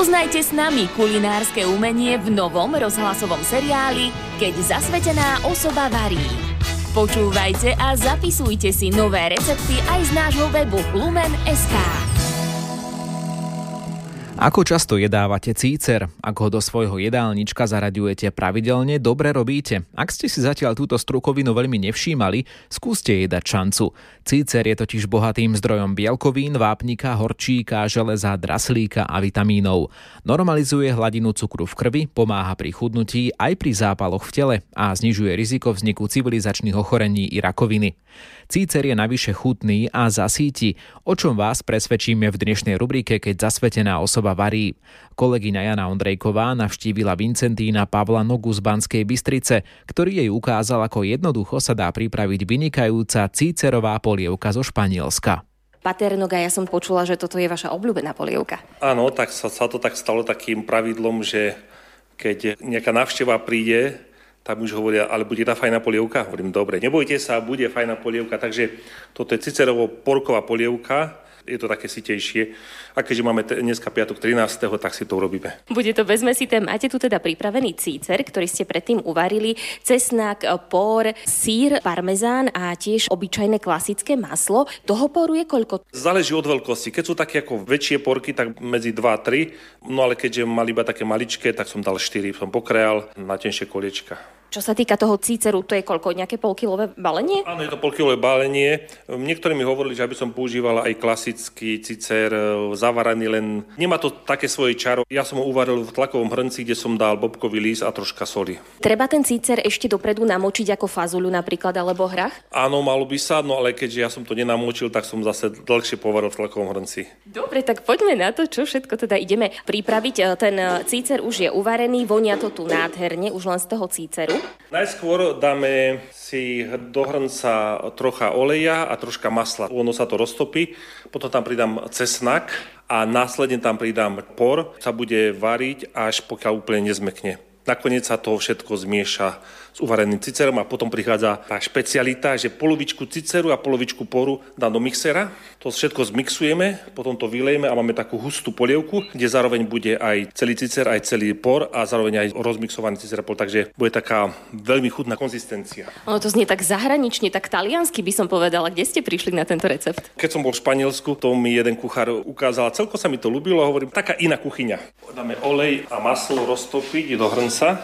Spoznajte s nami kulinárske umenie v novom rozhlasovom seriáli Keď zasvetená osoba varí. Počúvajte a zapisujte si nové recepty aj z nášho webu lumen.sk. Ako často jedávate cícer? Ak ho do svojho jedálnička zaraďujete pravidelne, dobre robíte. Ak ste si zatiaľ túto strukovinu veľmi nevšímali, skúste jej dať šancu. Cícer je totiž bohatým zdrojom bielkovín, vápnika, horčíka, železa, draslíka a vitamínov. Normalizuje hladinu cukru v krvi, pomáha pri chudnutí aj pri zápaloch v tele a znižuje riziko vzniku civilizačných ochorení i rakoviny. Cícer je navyše chutný a zasíti, o čom vás presvedčíme v dnešnej rubrike, keď zasvetená osoba varí. Kolegyňa Jana Ondrejková navštívila Vincentína Pavla Nogu z Banskej Bystrice, ktorý jej ukázal, ako jednoducho sa dá pripraviť vynikajúca cícerová polievka zo Španielska. Paternoga, ja som počula, že toto je vaša obľúbená polievka. Áno, tak sa, sa to tak stalo takým pravidlom, že keď nejaká návšteva príde, tak už hovoria, ale bude tá fajná polievka? Hovorím, dobre, nebojte sa, bude fajná polievka. Takže toto je Cicerovo porková polievka, je to také sitejšie. A keďže máme dneska piatok 13., tak si to urobíme. Bude to bezmesité. Máte tu teda pripravený cícer, ktorý ste predtým uvarili, cesnak, por, sír, parmezán a tiež obyčajné klasické maslo. Toho poru je koľko? Záleží od veľkosti. Keď sú také ako väčšie porky, tak medzi 2 a 3. No ale keďže mali iba také maličké, tak som dal 4. Som pokrajal na tenšie koliečka. Čo sa týka toho cíceru, to je koľko? Nejaké polkilové balenie? Áno, je to polkilové balenie. Niektorí mi hovorili, že aby som používala aj klasický cícer, e, zavaraný len... Nemá to také svoje čaro. Ja som ho uvaril v tlakovom hrnci, kde som dal bobkový lís a troška soli. Treba ten cícer ešte dopredu namočiť ako fazuľu napríklad alebo hrach? Áno, malo by sa, no ale keďže ja som to nenamočil, tak som zase dlhšie povaril v tlakovom hrnci. Dobre, tak poďme na to, čo všetko teda ideme pripraviť. E, ten e, cícer už je uvarený, vonia to tu nádherne, už len z toho cíceru. Najskôr dáme si do hrnca trocha oleja a troška masla. Ono sa to roztopí, potom tam pridám cesnak a následne tam pridám por. Sa bude variť, až pokiaľ úplne nezmekne. Nakoniec sa to všetko zmieša s uvareným cicerom a potom prichádza tá špecialita, že polovičku ciceru a polovičku poru dá do mixera. To všetko zmixujeme, potom to vylejeme a máme takú hustú polievku, kde zároveň bude aj celý cicer, aj celý por a zároveň aj rozmixovaný cicer pol, takže bude taká veľmi chutná konzistencia. Ono to znie tak zahranične, tak taliansky by som povedala. Kde ste prišli na tento recept? Keď som bol v Španielsku, to mi jeden kuchár ukázal, celko sa mi to ľúbilo, hovorím, taká iná kuchyňa. Dáme olej a maslo roztopiť do hrnca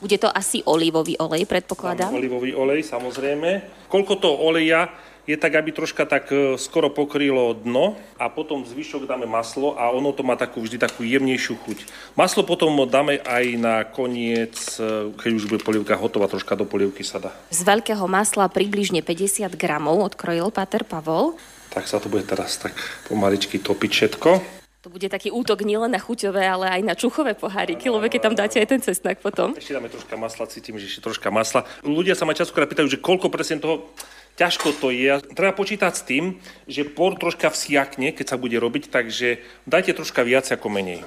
bude to asi olivový olej, predpokladám. Olivový olej, samozrejme. Koľko to oleja je tak, aby troška tak e, skoro pokrylo dno a potom zvyšok dáme maslo a ono to má takú vždy takú jemnejšiu chuť. Maslo potom dáme aj na koniec, e, keď už bude polievka hotová, troška do polievky sa dá. Z veľkého masla približne 50 gramov odkrojil Pater Pavol. Tak sa to bude teraz tak pomaličky topiť všetko. To bude taký útok nielen na chuťové, ale aj na čuchové poháriky, lebo keď tam dáte aj ten cesnak potom. Ešte dáme troška masla, cítim, že ešte troška masla. Ľudia sa ma častokrát pýtajú, že koľko presne toho ťažko to je. Treba počítať s tým, že por troška vsiakne, keď sa bude robiť, takže dajte troška viac ako menej.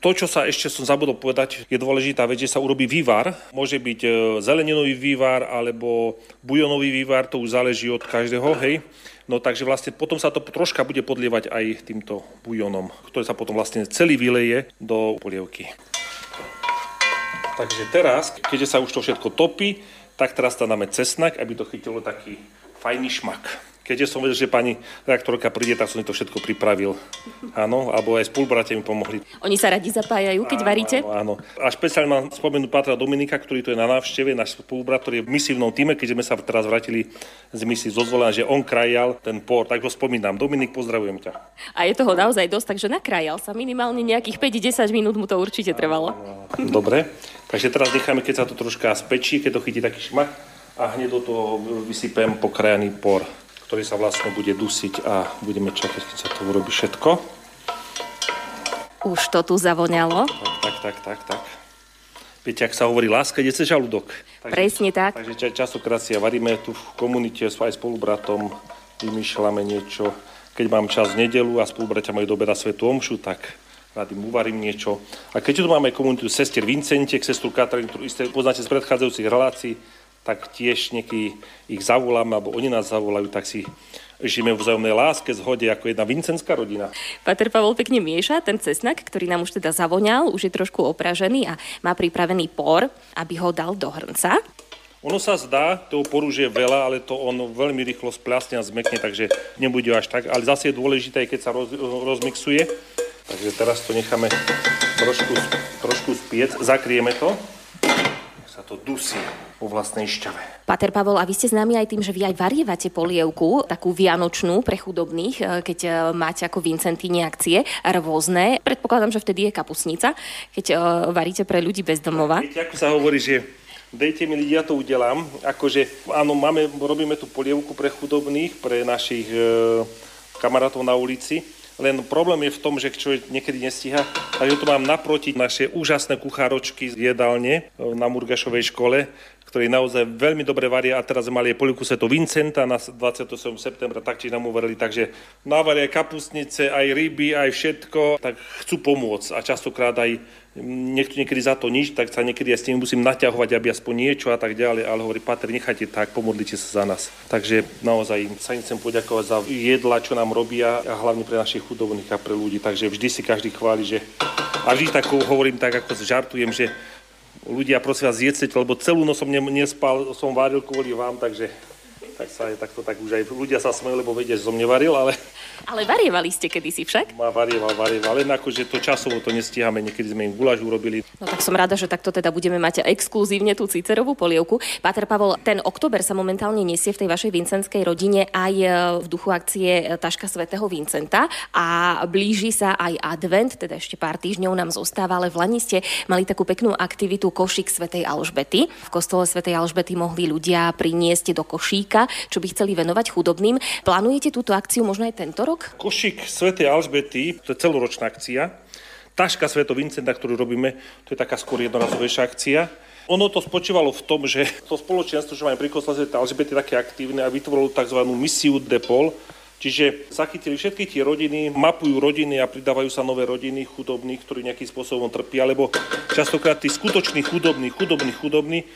To, čo sa ešte som zabudol povedať, je dôležitá vec, že sa urobí vývar. Môže byť e, zeleninový vývar alebo bujonový vývar, to už záleží od každého, hej. No takže vlastne potom sa to troška bude podlievať aj týmto bujonom, ktorý sa potom vlastne celý vyleje do polievky. Takže teraz, keďže sa už to všetko topí, tak teraz tam dáme cesnak, aby to chytilo taký fajný šmak. Keďže som vedel, že pani reaktorka príde, tak som to všetko pripravil. Áno, alebo aj spolubratia mi pomohli. Oni sa radi zapájajú, keď áno, varíte? Áno, áno. A špeciálne mám spomenúť Patra Dominika, ktorý tu je na návšteve, náš spolubrat, ktorý je v misívnom týme, keďže sme sa teraz vrátili z misie zo že on krajal ten por, tak ho spomínam. Dominik, pozdravujem ťa. A je toho naozaj dosť, takže nakrajal sa minimálne nejakých 5-10 minút mu to určite trvalo. Dobre, takže teraz necháme, keď sa to troška spečí, keď to chytí taký šmak a hneď do toho vysypem pokrajaný por ktorý sa vlastne bude dusiť a budeme čakať, keď sa to urobí všetko. Už to tu zavoňalo. Tak, tak, tak, tak, tak. Viete, ak sa hovorí, láska ide cez žalúdok. Takže, Presne tak. Takže častokrát si ja varíme tu v komunite s aj spolubratom, vymýšľame niečo. Keď mám čas v nedelu a spolubratia majú na svetu omšu, tak rád im uvarím niečo. A keď tu máme komunitu sestier Vincentiek, sestru Katarín, ktorú iste poznáte z predchádzajúcich relácií, tak tiež niekedy ich zavoláme, alebo oni nás zavolajú, tak si žijeme v vzájomnej láske, zhode ako jedna vincenská rodina. Pater Pavol pekne mieša ten cesnak, ktorý nám už teda zavoňal, už je trošku opražený a má pripravený por, aby ho dal do hrnca. Ono sa zdá, toho poru je veľa, ale to on veľmi rýchlo splasne a zmekne, takže nebude až tak. Ale zase je dôležité, keď sa roz, rozmixuje. Takže teraz to necháme trošku, trošku spiec, zakrieme to sa to dusí vo vlastnej šťave. Pater Pavol, a vy ste známi aj tým, že vy aj varievate polievku, takú vianočnú pre chudobných, e, keď e, máte ako Vincentíne akcie rôzne. Predpokladám, že vtedy je kapusnica, keď e, varíte pre ľudí bez domova. Viete, ako sa hovorí, že dejte mi ľudia, to udelám. Akože, áno, máme, robíme tú polievku pre chudobných, pre našich e, kamarátov na ulici, len problém je v tom, že človek niekedy nestíha. Takže tu mám naproti naše úžasné kucháročky z jedálne e, na Murgašovej škole, ktorí naozaj veľmi dobre varia a teraz mali aj polievku Sveto Vincenta na 27. septembra, taktiež nám uverili, takže navaria kapustnice, aj ryby, aj všetko, tak chcú pomôcť a častokrát aj niekto niekedy za to nič, tak sa niekedy aj s tým musím naťahovať, aby aspoň niečo a tak ďalej, ale hovorí, Pater, nechajte tak, pomodlite sa za nás. Takže naozaj sa im chcem poďakovať za jedla, čo nám robia a hlavne pre našich chudobných a pre ľudí. Takže vždy si každý chváli, že a vždy tak hovorím tak, ako žartujem, že ľudia, prosím vás, jedzte, lebo celú noc som nespal, som váril kvôli vám, takže tak sa aj takto tak už aj ľudia sa smejú, lebo vedia, že som nevaril, ale... Ale varievali ste kedysi však? Ma varieval, varieval, len akože to časovo to nestíhame, niekedy sme im guláš urobili. No tak som rada, že takto teda budeme mať exkluzívne tú cicerovú polievku. Páter Pavol, ten október sa momentálne nesie v tej vašej vincenskej rodine aj e, v duchu akcie e, Taška svätého Vincenta a blíži sa aj advent, teda ešte pár týždňov nám zostáva, ale v Lani ste mali takú peknú aktivitu Košík svätej Alžbety. V kostole svätej Alžbety mohli ľudia priniesť do košíka čo by chceli venovať chudobným. Plánujete túto akciu možno aj tento rok? Košík Svetej Alžbety, to je celoročná akcia. Taška Sveto Vincenta, ktorú robíme, to je taká skôr jednorazovejšia akcia. Ono to spočívalo v tom, že to spoločenstvo, čo máme pri kostole Svetej Alžbety, také aktívne a vytvorilo tzv. misiu Depol, Čiže zachytili všetky tie rodiny, mapujú rodiny a pridávajú sa nové rodiny chudobných, ktorí nejakým spôsobom trpia, lebo častokrát tí skutoční chudobní, chudobní, chudobní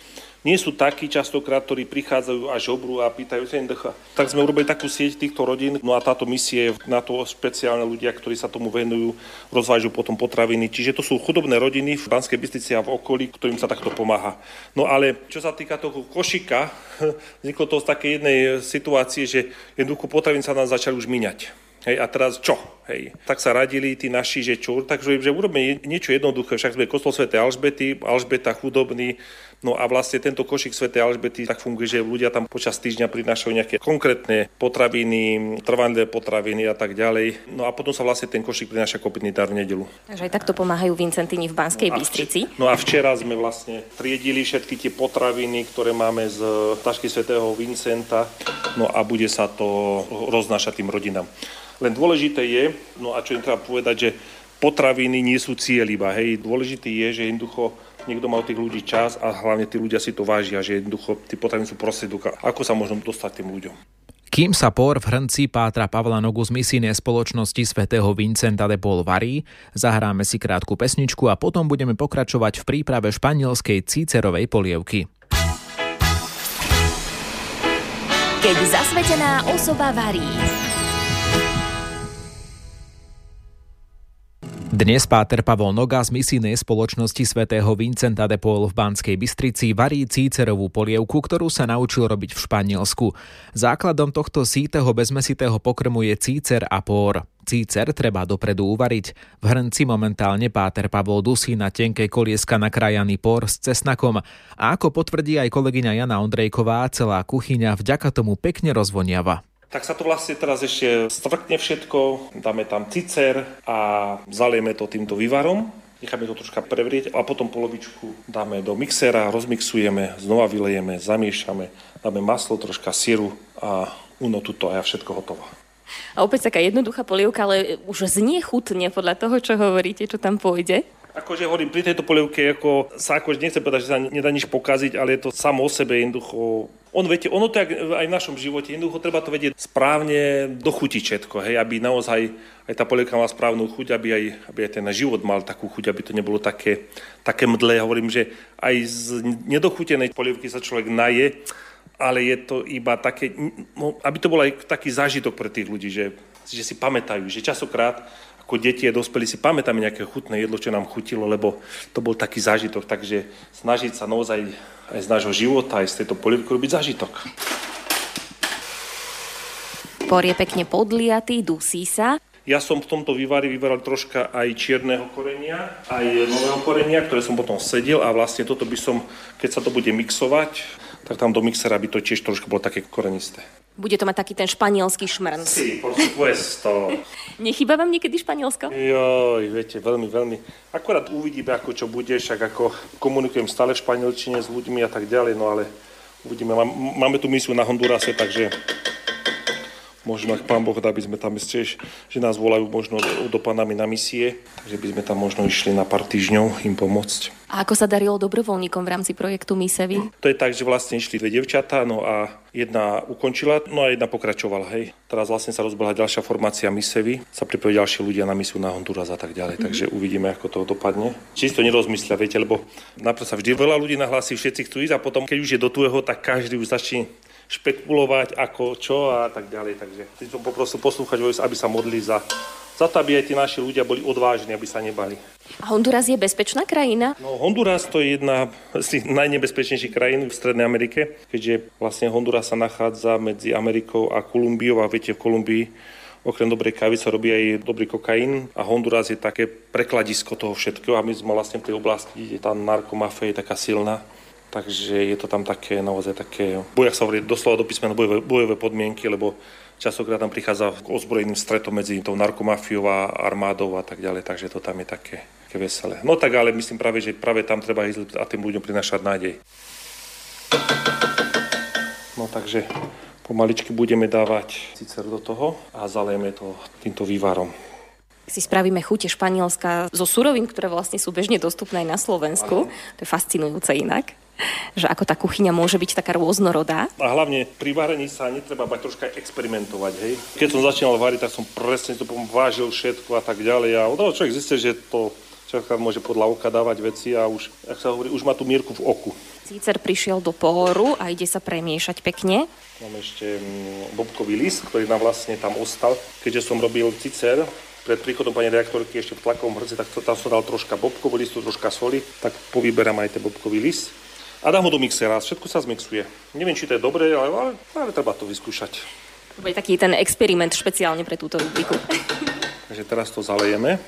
nie sú takí častokrát, ktorí prichádzajú až obrú a pýtajú sa decha. Tak sme urobili takú sieť týchto rodín, no a táto misie na to špeciálne ľudia, ktorí sa tomu venujú, rozvážu potom potraviny. Čiže to sú chudobné rodiny v Banskej Bystrici a v okolí, ktorým sa takto pomáha. No ale čo sa týka toho košika, vzniklo to z takej jednej situácie, že jednoducho potravín sa nás začali už míňať. Hej, a teraz čo? Hej. Tak sa radili tí naši, že čo? Takže že urobíme niečo jednoduché, však sme kostol Sv. Alžbety, Alžbeta chudobný, No a vlastne tento košík Sv. Alžbety tak funguje, že ľudia tam počas týždňa prinášajú nejaké konkrétne potraviny, trvalé potraviny a tak ďalej. No a potom sa vlastne ten košík prináša kopitný dar v nedelu. Takže aj takto pomáhajú Vincentini v Banskej no Bystrici. No a včera sme vlastne triedili všetky tie potraviny, ktoré máme z tašky svätého Vincenta. No a bude sa to roznášať tým rodinám. Len dôležité je, no a čo im treba povedať, že potraviny nie sú cieľ iba, hej. Dôležité je, že jednoducho niekto má od tých ľudí čas a hlavne tí ľudia si to vážia, že jednoducho tí potraviny sú prostriedok. Ako sa možno dostať tým ľuďom? Kým sa por v hrnci Pátra Pavla Nogu z misijnej spoločnosti svätého Vincenta de Paul varí, zahráme si krátku pesničku a potom budeme pokračovať v príprave španielskej cícerovej polievky. Keď zasvetená osoba varí. Dnes Páter Pavol Noga z misijnej spoločnosti svätého Vincenta de Paul v Banskej Bystrici varí cícerovú polievku, ktorú sa naučil robiť v Španielsku. Základom tohto sítého bezmesitého pokrmu je cícer a pór. Cícer treba dopredu uvariť. V hrnci momentálne Páter Pavol dusí na tenkej kolieska nakrájaný pór s cesnakom a ako potvrdí aj kolegyňa Jana Ondrejková, celá kuchyňa vďaka tomu pekne rozvoniava. Tak sa to vlastne teraz ešte strkne všetko, dáme tam cicer a zalieme to týmto vývarom. Necháme to troška prevrieť a potom polovičku dáme do mixera, rozmixujeme, znova vylejeme, zamiešame, dáme maslo, troška síru a uno tuto a všetko hotovo. A opäť taká jednoduchá polievka, ale už znie chutne podľa toho, čo hovoríte, čo tam pôjde. Akože hovorím, pri tejto polievke ako, sa akože nechcem povedať, že sa nedá nič pokaziť, ale je to samo o sebe jednoducho on, viete, ono to aj v našom živote, jednoducho treba to vedieť správne dochutiť všetko, hej, aby naozaj aj tá polievka mala správnu chuť, aby aj, aby aj ten život mal takú chuť, aby to nebolo také, také mdlé. Hovorím, že aj z nedochutenej polievky sa človek naje, ale je to iba také, no, aby to bol aj taký zážitok pre tých ľudí, že, že si pamätajú, že časokrát ako deti a dospelí si pamätáme nejaké chutné jedlo, čo nám chutilo, lebo to bol taký zážitok. Takže snažiť sa naozaj aj z nášho života, aj z tejto polievky robiť zážitok. Por je pekne podliatý, dusí sa. Ja som v tomto vývari vyvaral troška aj čierneho korenia, aj nového korenia, ktoré som potom sedel a vlastne toto by som, keď sa to bude mixovať, tak tam do mixera by to tiež troška bolo také korenisté. Bude to mať taký ten španielský šmrnc. Sí, por supuesto. Nechýba vám niekedy Španielsko? Joj, viete, veľmi, veľmi. Akorát uvidíme, ako čo bude, však ako komunikujem stále v španielčine s ľuďmi a tak ďalej, no ale uvidíme. Máme tu misiu na Hondurase, takže možno ak pán Boh dá, by sme tam ešte, že nás volajú možno do panami na misie, že by sme tam možno išli na pár týždňov im pomôcť. A ako sa darilo dobrovoľníkom v rámci projektu Misevi? To je tak, že vlastne išli dve devčatá, no a jedna ukončila, no a jedna pokračovala, hej. Teraz vlastne sa rozbehla ďalšia formácia Misevi, sa pripravili ďalší ľudia na misiu na Honduras a tak ďalej, mm-hmm. takže uvidíme, ako to dopadne. Čisto nerozmyslia, viete, lebo napríklad sa vždy veľa ľudí nahlási, všetci chcú ísť a potom, keď už je do tuého, tak každý už začne špekulovať, ako čo a tak ďalej. Takže som poprosil poslúchať, aby sa modli za, za to, aby aj tí naši ľudia boli odvážni, aby sa nebali. A Honduras je bezpečná krajina? No, Honduras to je jedna z najnebezpečnejších krajín v Strednej Amerike, keďže vlastne Honduras sa nachádza medzi Amerikou a Kolumbiou a viete, v Kolumbii okrem dobrej kávy sa robí aj dobrý kokain a Honduras je také prekladisko toho všetkého a my sme vlastne v tej oblasti, kde tá narkomafia je taká silná Takže je to tam také, naozaj také, bojak sa hovorí doslova do písmena bojové, bojové podmienky, lebo časokrát tam prichádza k ozbrojeným stretom medzi tou narkomafiou a armádou a tak ďalej, takže to tam je také, také veselé. No tak ale myslím práve, že práve tam treba ísť a tým ľuďom prinašať nádej. No takže pomaličky budeme dávať cicer do toho a zalejeme to týmto vývarom si spravíme chute Španielska zo surovín, ktoré vlastne sú bežne dostupné aj na Slovensku. To je fascinujúce inak že ako tá kuchyňa môže byť taká rôznorodá. A hlavne pri varení sa netreba bať troška experimentovať, hej. Keď som začínal variť, tak som presne to vážil všetko a tak ďalej a odrazu človek zistí, že to človek môže podľa oka dávať veci a už, ak sa hovorí, už má tú mierku v oku. Cícer prišiel do pohoru a ide sa premiešať pekne. Mám ešte mm, bobkový list, ktorý nám vlastne tam ostal. Keďže som robil cicer, pred príchodom pani reaktorky ešte v tlakovom hrci, tak to, tam som dal troška bobkový listu, troška soli, tak povyberám aj ten bobkový list a dám ho do mixera. Všetko sa zmixuje. Neviem, či to je dobré, ale, ale, ale treba to vyskúšať. To bude taký ten experiment špeciálne pre túto rubriku. Takže teraz to zalejeme.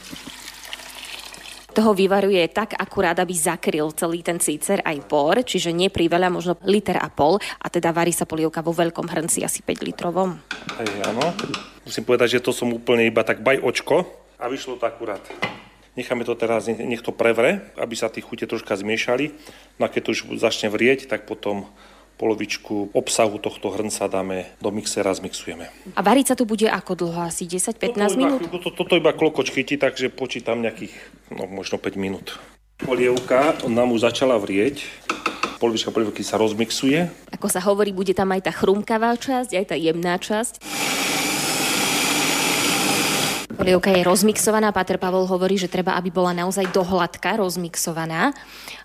Toho vyvaruje tak akurát, aby zakryl celý ten cícer aj por, čiže nie priveľa, možno liter a pol a teda varí sa polievka vo veľkom hrnci, asi 5 litrovom. Aj, áno. Musím povedať, že to som úplne iba tak baj očko a vyšlo to akurát. Necháme to teraz, nech to prevre, aby sa tie chute troška zmiešali. No a keď to už začne vrieť, tak potom polovičku obsahu tohto hrnca dáme do mixera, zmixujeme. A variť sa tu bude ako dlho? Asi 10-15 minút? Toto, toto iba klokoč chytí, takže počítam nejakých, no možno 5 minút. Polievka nám už začala vrieť. Polovička polievky sa rozmixuje. Ako sa hovorí, bude tam aj tá chrumkavá časť, aj tá jemná časť. Polievka je rozmixovaná. Pater Pavol hovorí, že treba, aby bola naozaj dohladka rozmixovaná.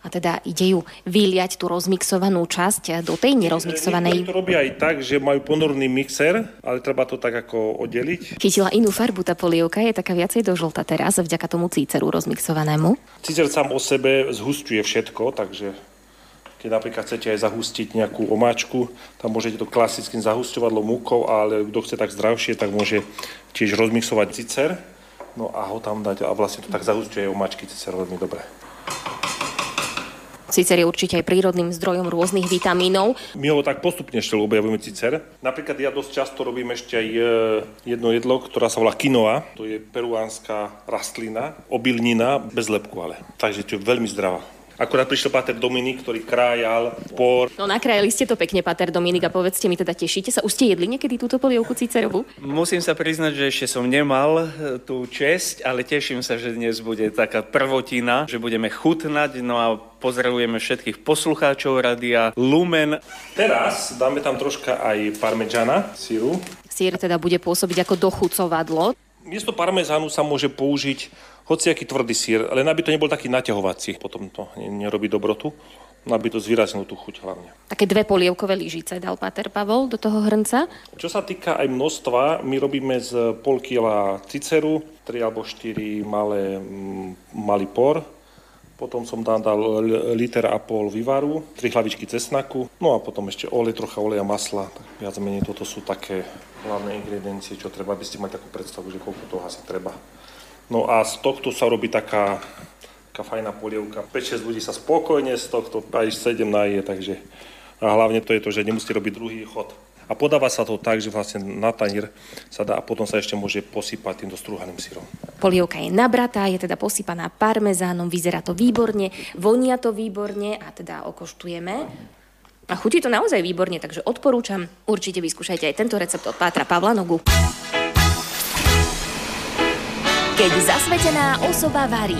A teda ide ju vyliať tú rozmixovanú časť do tej nerozmixovanej. to robia aj tak, že majú ponorný mixer, ale treba to tak ako oddeliť. Chytila inú farbu tá polievka, je taká viacej dožlta teraz vďaka tomu cíceru rozmixovanému. Cícer sám o sebe zhustuje všetko, takže keď napríklad chcete aj zahustiť nejakú omáčku, tam môžete to klasickým zahusťovadlom múkou, ale kto chce tak zdravšie, tak môže tiež rozmixovať cicer, no a ho tam dať a vlastne to tak zahusťuje omáčky cicer veľmi dobre. Cicer je určite aj prírodným zdrojom rôznych vitamínov. My ho tak postupne ešte objavujeme cicer. Napríklad ja dosť často robím ešte aj e, jedno jedlo, ktorá sa volá quinoa. To je peruánska rastlina, obilnina, bez lepku ale. Takže to je veľmi zdravá Akurát prišiel Pater Dominik, ktorý krájal por. No nakrájali ste to pekne, Pater Dominik, a povedzte mi teda, tešíte sa? Už ste jedli niekedy túto polievku Cicerovú? Musím sa priznať, že ešte som nemal e, tú česť, ale teším sa, že dnes bude taká prvotina, že budeme chutnať, no a pozdravujeme všetkých poslucháčov Radia Lumen. Teraz dáme tam troška aj parmečana, síru. Sír teda bude pôsobiť ako dochucovadlo. Miesto parmezánu sa môže použiť hociaký tvrdý sír, len aby to nebol taký naťahovací. Potom to nerobí dobrotu, aby to zvýraznilo tú chuť hlavne. Také dve polievkové lyžice dal Pater Pavol do toho hrnca. Čo sa týka aj množstva, my robíme z pol kila ciceru, 3 alebo 4 malé, mm, malý por, potom som tam dal liter a pol vyvaru, tri hlavičky cesnaku, no a potom ešte olej, trocha oleja, masla. Tak viac menej toto sú také hlavné ingrediencie, čo treba, aby ste mali takú predstavu, že koľko toho asi treba. No a z tohto sa robí taká, taká fajná polievka. 5-6 ľudí sa spokojne z tohto aj 7 naje, takže a hlavne to je to, že nemusíte robiť druhý chod. A podáva sa to tak, že vlastne na tanier sa dá a potom sa ešte môže posypať týmto strúhaným sírom. Polievka je nabratá, je teda posypaná parmezánom, vyzerá to výborne, vonia to výborne a teda okoštujeme. A chutí to naozaj výborne, takže odporúčam. Určite vyskúšajte aj tento recept od Pátra Pavla Nogu. Keď zasvetená osoba varí.